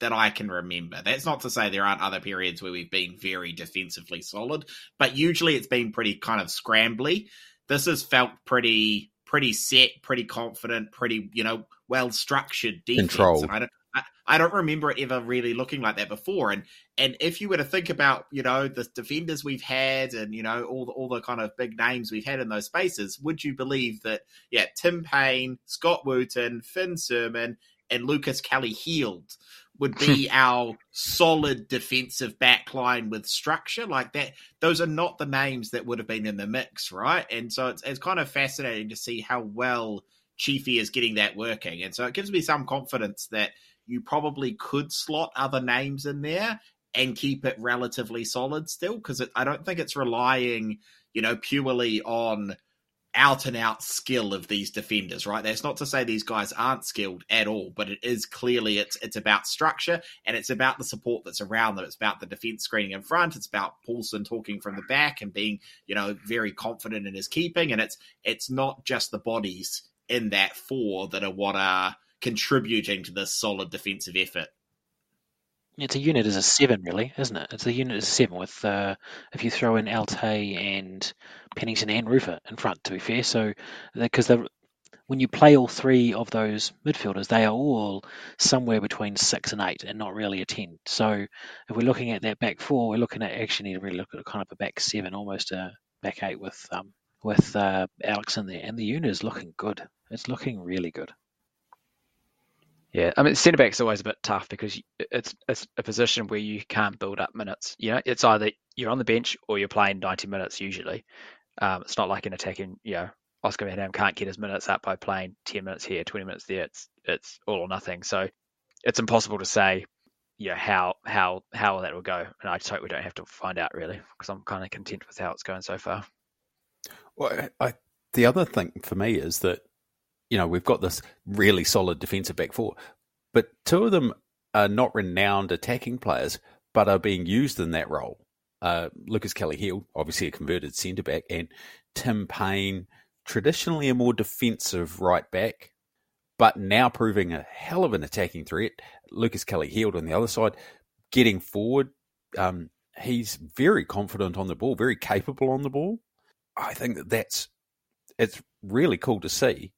that I can remember. That's not to say there aren't other periods where we've been very defensively solid, but usually it's been pretty kind of scrambly. This has felt pretty pretty set, pretty confident, pretty you know well structured defense. Controlled. And I don't I, I don't remember it ever really looking like that before. And and if you were to think about you know the defenders we've had and you know all the, all the kind of big names we've had in those spaces, would you believe that yeah Tim Payne, Scott Wootton, Finn Surman, and Lucas Kelly-Heald would hmm. be our solid defensive backline with structure like that. Those are not the names that would have been in the mix, right? And so it's, it's kind of fascinating to see how well Chiefy is getting that working. And so it gives me some confidence that you probably could slot other names in there and keep it relatively solid still because I don't think it's relying, you know, purely on out and out skill of these defenders, right? That's not to say these guys aren't skilled at all, but it is clearly it's it's about structure and it's about the support that's around them. It's about the defense screening in front. It's about Paulsen talking from the back and being, you know, very confident in his keeping. And it's it's not just the bodies in that four that are what are contributing to this solid defensive effort. It's a unit as a seven, really, isn't it? It's a unit as a seven with uh, if you throw in Al-Taay and Pennington and Rufer in front. To be fair, so because they're when you play all three of those midfielders, they are all somewhere between six and eight, and not really a ten. So if we're looking at that back four, we're looking at actually need to really look at kind of a back seven, almost a back eight with um, with uh, Alex in there, and the unit is looking good. It's looking really good. Yeah, I mean, centre back's always a bit tough because it's it's a position where you can't build up minutes. You know, it's either you're on the bench or you're playing 90 minutes usually. Um, it's not like an attacking, you know, Oscar Van can't get his minutes up by playing 10 minutes here, 20 minutes there. It's it's all or nothing. So it's impossible to say, you know, how how how that will go. And I just hope we don't have to find out really, because I'm kind of content with how it's going so far. Well, I, the other thing for me is that you know, we've got this really solid defensive back four, but two of them are not renowned attacking players, but are being used in that role. Uh, Lucas Kelly-Heald, obviously a converted centre back, and Tim Payne, traditionally a more defensive right back, but now proving a hell of an attacking threat. Lucas Kelly-Heald on the other side, getting forward. Um, he's very confident on the ball, very capable on the ball. I think that that's it's really cool to see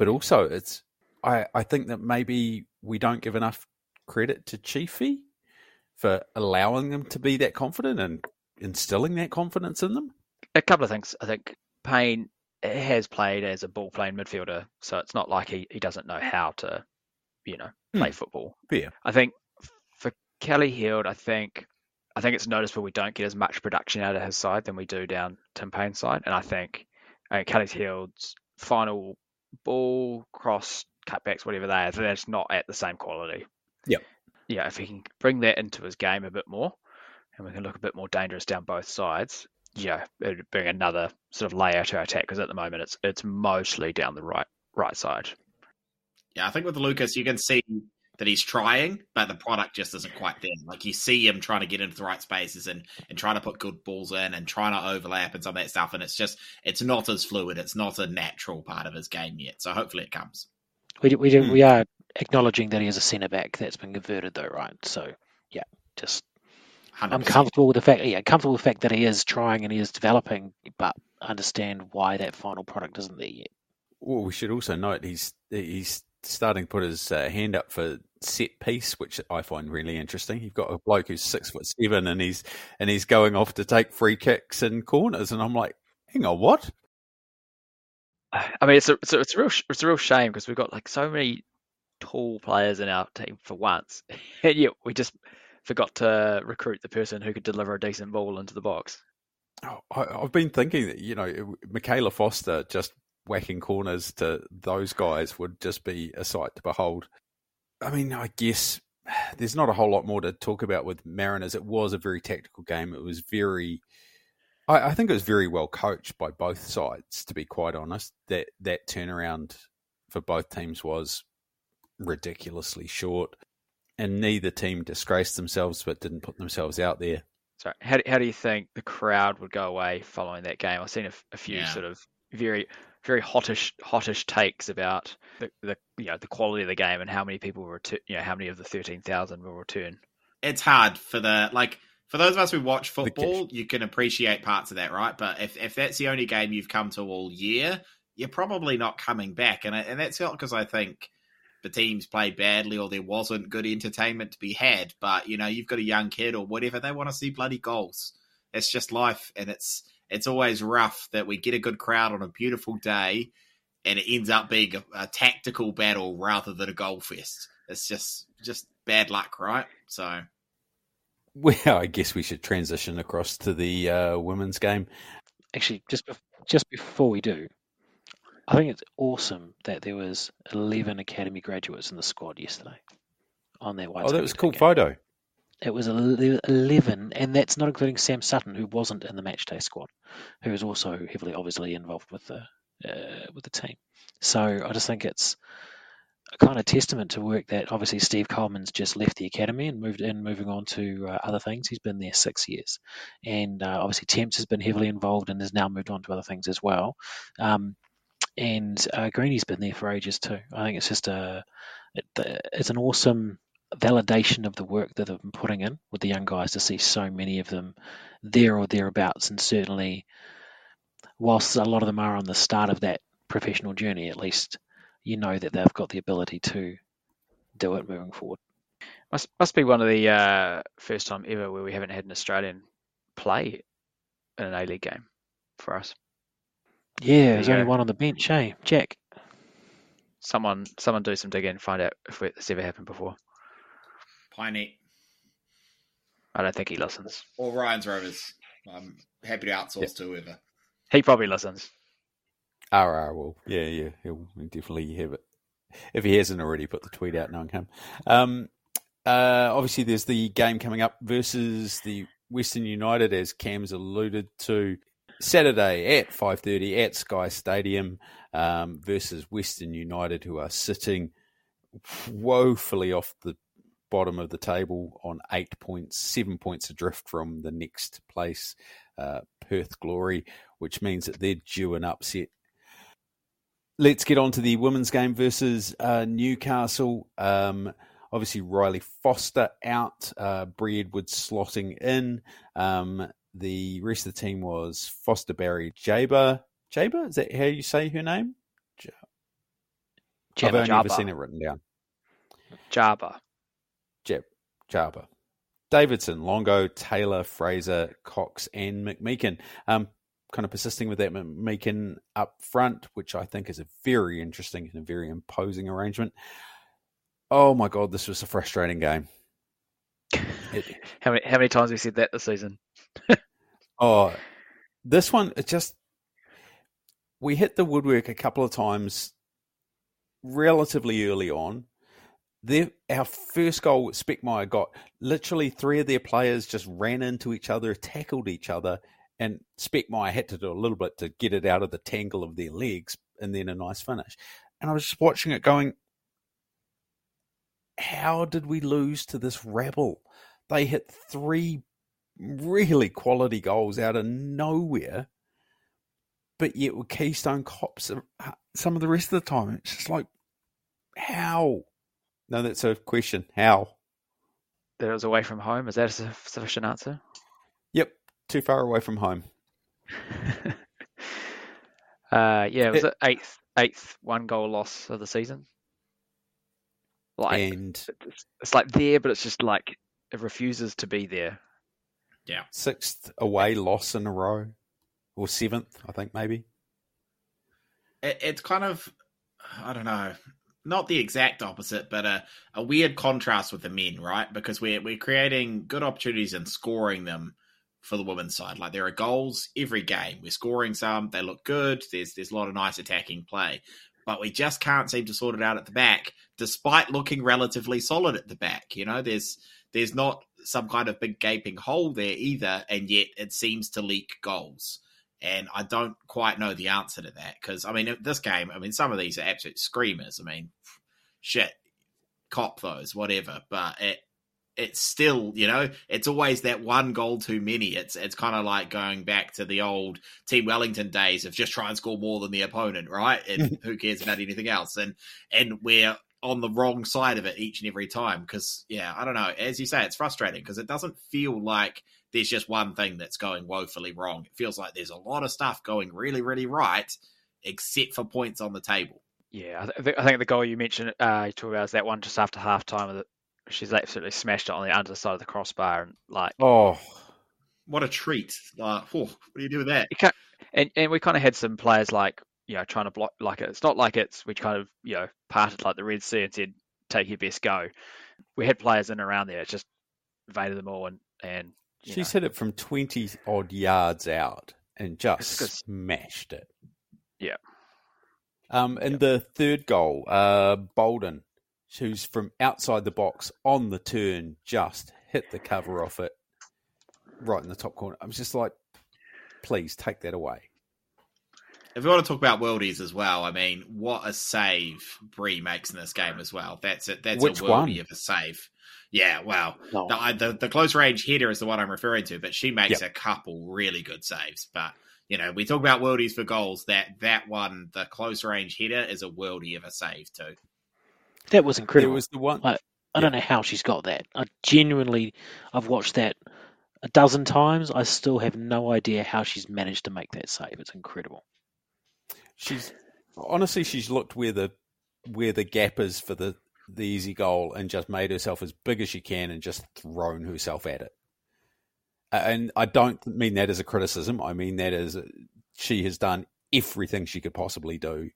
but also it's I, I think that maybe we don't give enough credit to Chiefy for allowing them to be that confident and instilling that confidence in them. A couple of things. I think Payne has played as a ball playing midfielder, so it's not like he, he doesn't know how to, you know, play Hmm. football. Yeah. I think for Kelly-Heald, I think I think it's noticeable we don't get as much production out of his side than we do down Tim Payne's side, and I think uh, Kelly-Heald's final ball, cross, cutbacks, whatever they are, that's not at the same quality. Yeah. Yeah, if he can bring that into his game a bit more, and we can look a bit more dangerous down both sides, yeah, it'd bring another sort of layer to our attack because at the moment it's it's mostly down the right right side. Yeah, I think with Lucas, you can see that he's trying, but the product just isn't quite there. Like you see him trying to get into the right spaces and and trying to put good balls in and trying to overlap and some of that stuff, and it's just it's not as fluid. It's not a natural part of his game yet. So hopefully it comes. We do, we do, Hmm. we are acknowledging that he is a centre back that's been converted though, right? So yeah, just 100%. I'm comfortable with the fact, yeah, comfortable with the fact that he is trying and he is developing, but understand why that final product isn't there yet. Well, we should also note he's he's starting to put his uh, hand up for set piece, which I find really interesting. You've got a bloke who's six foot seven, and he's and he's going off to take free kicks and corners, and I'm like, hang on, what? I mean, it's a it's a, it's a real it's a real shame because we've got like so many tall players in our team for once, and yet we just forgot to recruit the person who could deliver a decent ball into the box. Oh, I, I've been thinking that you know Michaela Foster just whacking corners to those guys would just be a sight to behold. I mean, I guess there's not a whole lot more to talk about with Mariners. It was a very tactical game. It was very, I, I think it was very well coached by both sides. To be quite honest, that that turnaround for both teams was ridiculously short, and neither team disgraced themselves but didn't put themselves out there. So, how do, how do you think the crowd would go away following that game? I've seen a few Yeah. sort of very very hottish hottish takes about the, the you know the quality of the game and how many people will return. You know how many of the thirteen thousand will return. it's hard for the like for those of us who watch football, you can appreciate parts of that, right? But if if that's the only game you've come to all year, you're probably not coming back, and and that's not because I think the teams played badly or there wasn't good entertainment to be had. But you know, you've got a young kid or whatever, they want to see bloody goals. It's just life, and it's it's always rough that we get a good crowd on a beautiful day, and it ends up being a, a tactical battle rather than a goal fest. It's just just bad luck, right? So. Well, I guess we should transition across to the uh, women's game. Actually, just bef- just before we do, I think it's awesome that there was 11 academy graduates in the squad yesterday on that white. Oh, that was a cool game. photo. It was 11, and that's not including Sam Sutton, who wasn't in the matchday squad, who is also heavily, obviously, involved with the uh, with the team. So I just think it's a kind of testament to work that obviously Steve Coleman's just left the academy and moved in, moving on to uh, other things. He's been there six years, and uh, obviously Temps has been heavily involved and has now moved on to other things as well. Um, and uh, Greeny's been there for ages too. I think it's just a it, it's an awesome validation of the work that they've been putting in with the young guys to see so many of them there or thereabouts, and certainly, whilst a lot of them are on the start of that professional journey, at least you know that they've got the ability to do it moving forward. Must must be one of the uh, first time ever where we haven't had an Australian play in an A League game for us. Yeah, there's only go. one on the bench, hey, Jack. Someone someone do some digging and find out if it's ever happened before. Piney I don't think he listens. or Ryan's Rovers. I'm happy to outsource to whoever. He probably listens. RR will. Yeah, yeah, he'll definitely have it. If he hasn't already put the tweet out, knowing him. Um, uh, obviously, there's the game coming up versus the Western United, as Cam's alluded to, Saturday at 5.30 at Sky Stadium um, versus Western United, who are sitting woefully off the bottom of the table on eight points, seven points adrift from the next place, uh, Perth Glory, which means that they're due an upset let's get on to the women's game versus uh, Newcastle. Um, obviously, Riley Foster out, uh, Bree Edwards slotting in. Um, the rest of the team was Foster Barry Jaber. Jaber? Is that how you say her name? I've only ever seen it written down. Jabba. Jaba. Davidson, Longo, Taylor, Fraser, Cox, and McMeekin. Um, kind of persisting with that McMeekin up front, which I think is a very interesting and a very imposing arrangement. Oh my god, this was a frustrating game. It, How many how many times have we said that this season? oh, this one it just we hit the woodwork a couple of times relatively early on. Their, our first goal, Speckmaier got literally three of their players just ran into each other, tackled each other, and Speckmaier had to do a little bit to get it out of the tangle of their legs, and then a nice finish. And I was just watching it, going, "How did we lose to this rabble? They hit three really quality goals out of nowhere." But yet, with Keystone Cops, uh, some of the rest of the time, it's just like, how? No, that's a question. How? That it was away from home. Is that a sufficient answer? Yep, too far away from home. uh, yeah, it was It- the eighth eighth one goal loss of the season. Like and it's, it's like there, but it's just like it refuses to be there. Yeah. sixth away loss in a row, or seventh, I think maybe. It, it's kind of, I don't know, not the exact opposite, but a, a weird contrast with the men, right? Because we're we're creating good opportunities and scoring them for the women's side. Like there are goals every game. We're scoring some. They look good. There's there's a lot of nice attacking play, but we just can't seem to sort it out at the back, despite looking relatively solid at the back. You know, there's there's not some kind of big gaping hole there either, and yet it seems to leak goals. And I don't quite know the answer to that because I mean, this game, I mean, some of these are absolute screamers. I mean, shit, cop those, whatever. But it it's still, you know, it's always that one goal too many. It's it's kind of like going back to the old Team Wellington days of just try and score more than the opponent, right? And who cares about anything else? And and we're on the wrong side of it each and every time because yeah, I don't know. As you say, it's frustrating because it doesn't feel like there's just one thing that's going woefully wrong. It feels like there's a lot of stuff going really, really right, except for points on the table. Yeah, I, th- I think the goal you mentioned, uh, you talk about is that one just after half time she's absolutely smashed it on the underside of the crossbar and like Oh, What a treat! Like, whew, what do you do with that? and and we kind of had some players like you know trying to block like it's not like it's we kind of you know parted like the Red Sea and said take your best go. We had players in around there, it just invaded them all and and you she's know, hit it from 20 odd yards out and just smashed it. Yeah. Um, and the third goal, uh, Bolden, who's from outside the box on the turn, just hit the cover off it right in the top corner. I was just like, please take that away. If we want to talk about worldies as well, I mean, what a save Bree makes in this game as well. That's it. That's Which a worldie one? of a save. Yeah, well, No. the, the the close range header is the one I'm referring to, but she makes Yep. a couple really good saves. But you know, we talk about worldies for goals. That that one, the close range header, is a worldie of a save too. That was incredible. There was the one. Like, I don't know how she's got that. I genuinely, I've watched that a dozen times. I still have no idea how she's managed to make that save. It's incredible. She's honestly, she's looked where the where the gap is for the the easy goal and just made herself as big as she can and just thrown herself at it. And I don't mean that as a criticism. I mean that as she has done everything she could possibly do,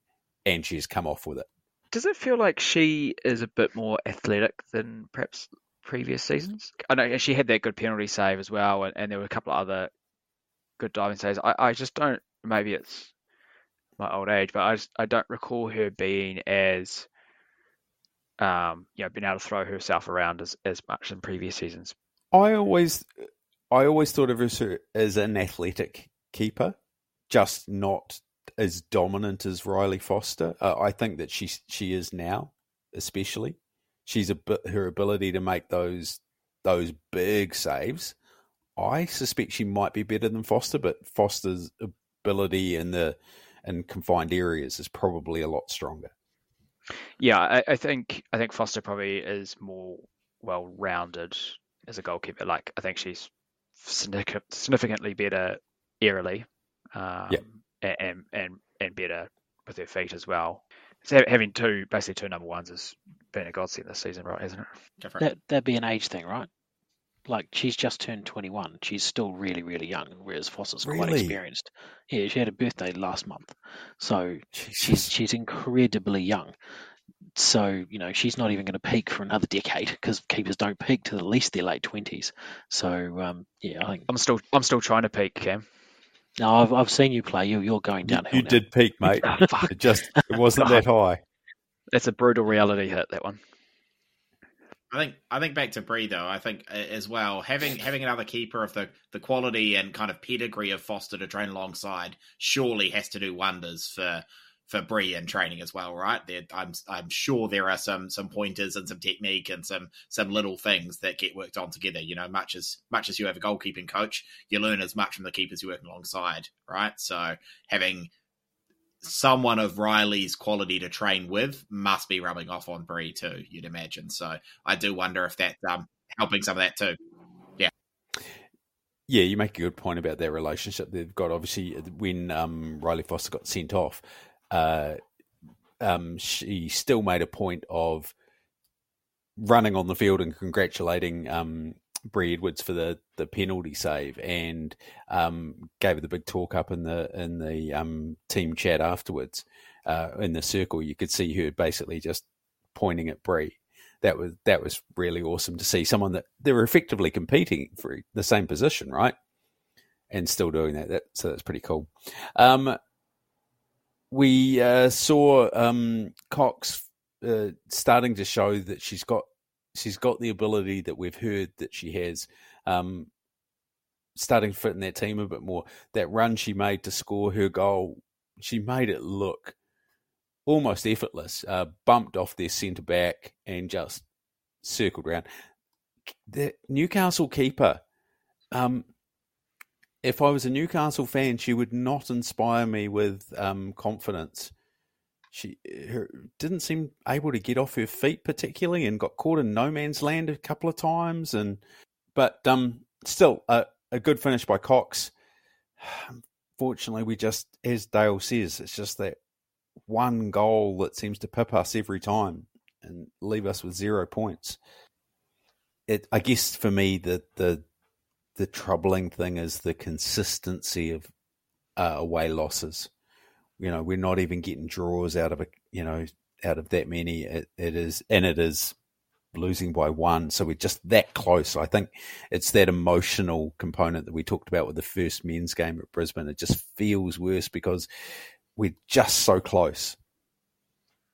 and she's come off with it. does it feel like she is a bit more athletic than perhaps previous seasons? I know she had that good penalty save as well, and, and there were a couple of other good diving saves. I, I just don't. Maybe it's my old age, but I just I don't recall her being as um you know being able to throw herself around as as much in previous seasons. I always, I always thought of her as an athletic keeper, just not as dominant as Riley Foster. Uh, I think that she she is now, especially. She's a bit her ability to make those those big saves. I suspect she might be better than Foster, but Foster's ability in the in confined areas is probably a lot stronger. Yeah, I, I think I think Foster probably is more well rounded as a goalkeeper. Like I think she's significantly better aerially, um, a- and and and better with her feet as well. So having two basically two number ones has been a godsend this season, right? Isn't it? Go it. That that'd be an age thing, right? Like she's just turned 21. She's still really, really young, whereas Foster's quite Really? experienced. Yeah, she had a birthday last month, so she's Jesus. she's incredibly young. So you know she's not even going to peak for another decade because keepers don't peak till at least their late 20s. So um, yeah, I think I'm still I'm still trying to peak, Cam. no, I've I've seen you play. You you're going You, downhill. you now. did peak, mate. Oh, fuck, It just it wasn't that high. that's a brutal reality hit. That one. I think I think back to Bree though. I think as well having having another keeper of the the quality and kind of pedigree of Foster to train alongside surely has to do wonders for for Bree in training as well, right? There, I'm I'm sure there are some some pointers and some technique and some some little things that get worked on together. You know, much as much as you have a goalkeeping coach, you learn as much from the keepers you work alongside, right? So having someone of Riley's quality to train with must be rubbing off on Bree too, you'd imagine. So I do wonder if that's um, helping some of that too. Yeah, Yeah, you make a good point about their relationship. They've got obviously when um, Riley Foster got sent off, uh, um, she still made a point of running on the field and congratulating um, Bree Edwards for the, the penalty save, and um, gave the big talk up in the in the um, team chat afterwards. Uh, in the circle, you could see her basically just pointing at Bree. That was that was really awesome to see someone that they were effectively competing for the same position, right? And still doing that. that so that's pretty cool. Um, we uh, saw um, Cox uh, starting to show that she's got she's got the ability that we've heard that she has. Um, starting to fit in that team a bit more. That run she made to score her goal, she made it look almost effortless. Uh, bumped off their centre back and just circled around. the Newcastle keeper. Um, if I was a Newcastle fan, she would not inspire me with um, confidence. She her, didn't seem able to get off her feet particularly, and got caught in no man's land a couple of times. And but um, still a, a good finish by Cox. Fortunately, we just, as Dale says, it's just that one goal that seems to pip us every time and leave us with zero points. It, I guess, for me, the the the troubling thing is the consistency of uh, away losses. You know, we're not even getting draws out of a you know out of that many. It, it is, and it is losing by one, so we're just that close. I think it's that emotional component that we talked about with the first men's game at Brisbane. It just feels worse because we're just so close.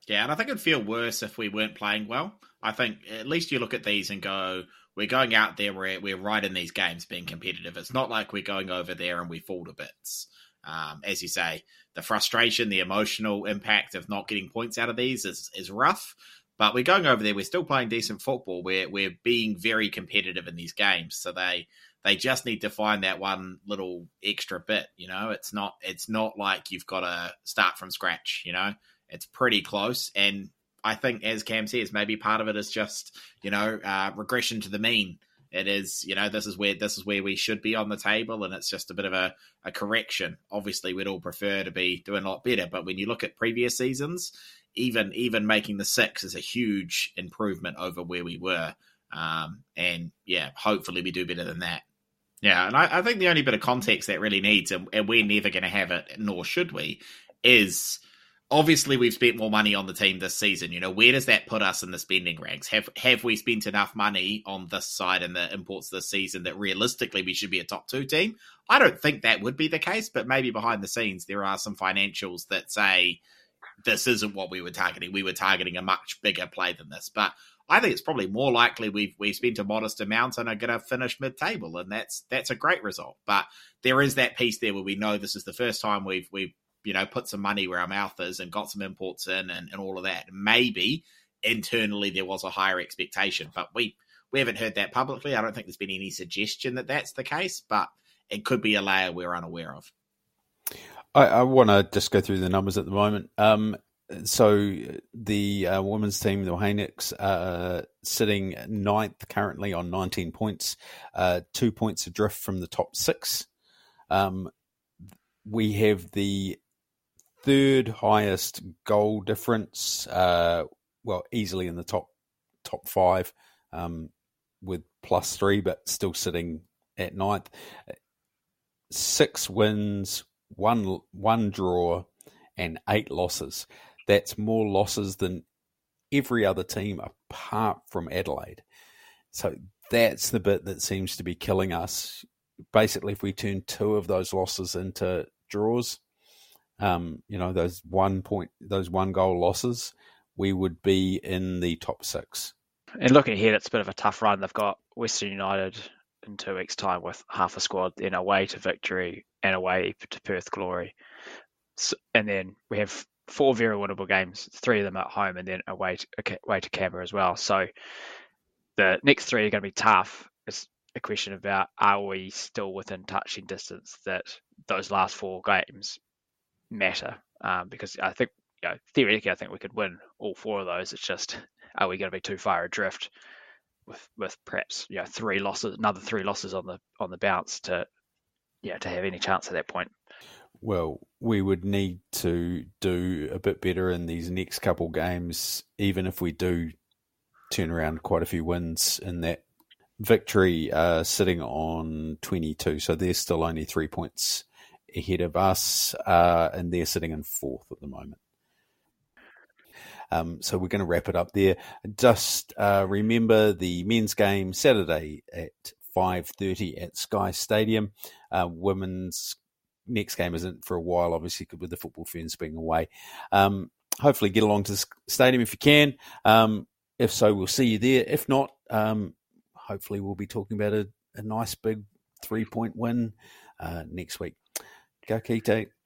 Yeah, and I think it'd feel worse if we weren't playing well. I think at least you look at these and go, we're going out there, we're, we're right in these games being competitive. It's not like we're going over there and we fall to bits. Um, as you say, the frustration, the emotional impact of not getting points out of these is, is rough. But we're going over there, we're still playing decent football. We're, we're being very competitive in these games. So they they just need to find that one little extra bit, you know. It's not it's not like you've got to start from scratch, you know. It's pretty close and I think, as Cam says, maybe part of it is just you know uh, regression to the mean. It is you know this is where this is where we should be on the table, and it's just a bit of a, a correction. Obviously, we'd all prefer to be doing a lot better, but when you look at previous seasons, even even making the six is a huge improvement over where we were. Um, and yeah, hopefully we do better than that. Yeah, and I, I think the only bit of context that really needs, and, and we're never going to have it, nor should we, is obviously we've spent more money on the team this season. You know, where does that put us in the spending ranks? Have have we spent enough money on this side and the imports this season that realistically we should be a top two team? I don't think that would be the case, but maybe behind the scenes there are some financials that say this isn't what we were targeting. We were targeting a much bigger play than this. But I think it's probably more likely we've we've spent a modest amount and are going to finish mid table, and that's that's a great result. But there is that piece there where we know this is the first time we've we've you know, put some money where our mouth is and got some imports in and, and all of that. Maybe internally there was a higher expectation, but we we haven't heard that publicly. I don't think there's been any suggestion that that's the case, but it could be a layer we're unaware of. I, I want to just go through the numbers at the moment. Um, so the uh, women's team, the Haynix, uh, sitting ninth currently on 19 points, uh, two points adrift from the top six. Um, we have the third highest goal difference. Uh, well, easily in the top top five um, with plus three, but still sitting at ninth. Six wins, one one draw, and eight losses. That's more losses than every other team apart from Adelaide. So that's the bit that seems to be killing us. Basically, if we turn two of those losses into draws, um, you know, those one point, those one goal losses, we would be in the top six. And looking ahead, it's a bit of a tough run. They've got Western United in two weeks' time with half a squad, then away to Victory and away to Perth Glory. So, and then we have four very winnable games, three of them at home, and then away to, away to Canberra as well. So the next three are going to be tough. It's a question about are we still within touching distance that those last four games matter um, because I think you know, theoretically I think we could win all four of those. It's just are we going to be too far adrift with with perhaps you know three losses, another three losses on the on the bounce to yeah to have any chance at that point. Well, we would need to do a bit better in these next couple games, even if we do turn around quite a few wins in that victory, uh, sitting on 22. So they're still only three points ahead of us, uh, and they're sitting in fourth at the moment. Um, so we're going to wrap it up there. Just uh, remember the men's game Saturday at five thirty at Sky Stadium. Uh, women's next game isn't for a while, obviously, with the football fans being away. Um, hopefully, get along to the stadium if you can. Um, if so, we'll see you there. If not, um, hopefully, we'll be talking about a, a nice big three point win uh, next week. Go Kite.